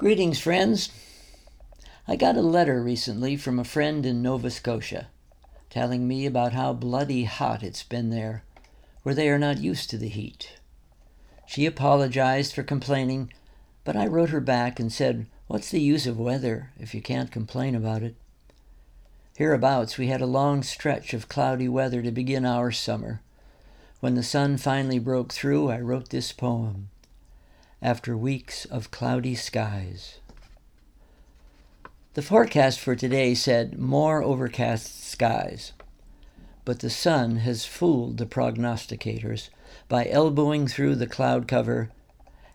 Greetings, friends. I got a letter recently from a friend in Nova Scotia telling me about how bloody hot it's been there, where they are not used to the heat. She apologized for complaining, but I wrote her back and said, What's the use of weather if you can't complain about it? Hereabouts, we had a long stretch of cloudy weather to begin our summer. When the sun finally broke through, I wrote this poem after weeks of cloudy skies. The forecast for today said more overcast skies, but the sun has fooled the prognosticators by elbowing through the cloud cover,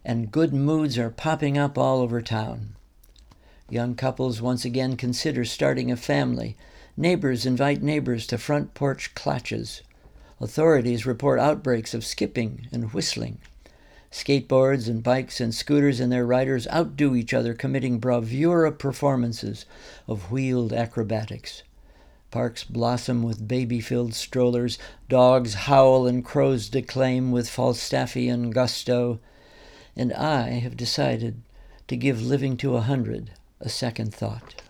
and good moods are popping up all over town. Young couples once again consider starting a family. Neighbors invite neighbors to front porch clatches. Authorities report outbreaks of skipping and whistling. Skateboards and bikes and scooters and their riders outdo each other, committing bravura performances of wheeled acrobatics. Parks blossom with baby filled strollers, dogs howl and crows declaim with Falstaffian gusto, and I have decided to give living to a hundred a second thought.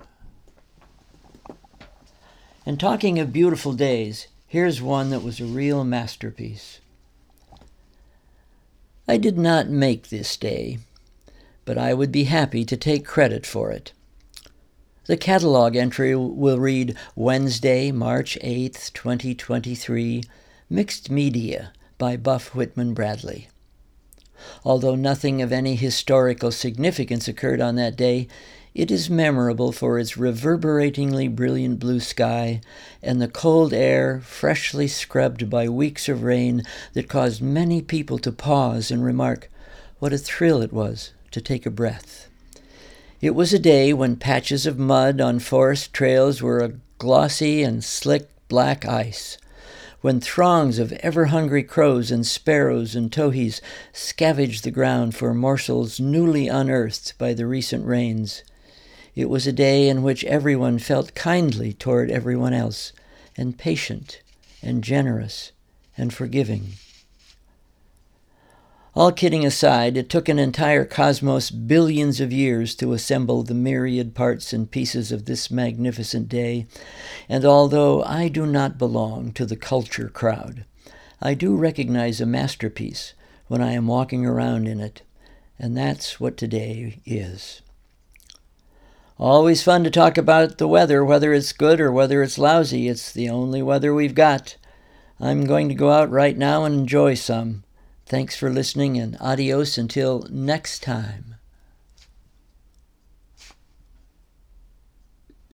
And talking of beautiful days, here's one that was a real masterpiece. I did not make this day, but I would be happy to take credit for it. The catalog entry will read Wednesday, March 8th, 2023, Mixed Media by Buff Whitman Bradley. Although nothing of any historical significance occurred on that day, it is memorable for its reverberatingly brilliant blue sky and the cold air freshly scrubbed by weeks of rain that caused many people to pause and remark what a thrill it was to take a breath. It was a day when patches of mud on forest trails were a glossy and slick black ice, when throngs of ever hungry crows and sparrows and towhees scavenged the ground for morsels newly unearthed by the recent rains it was a day in which everyone felt kindly toward everyone else, and patient, and generous, and forgiving. All kidding aside, it took an entire cosmos billions of years to assemble the myriad parts and pieces of this magnificent day, and although I do not belong to the culture crowd, I do recognize a masterpiece when I am walking around in it, and that's what today is. Always fun to talk about the weather, whether it's good or whether it's lousy. It's the only weather we've got. I'm going to go out right now and enjoy some. Thanks for listening and adios until next time.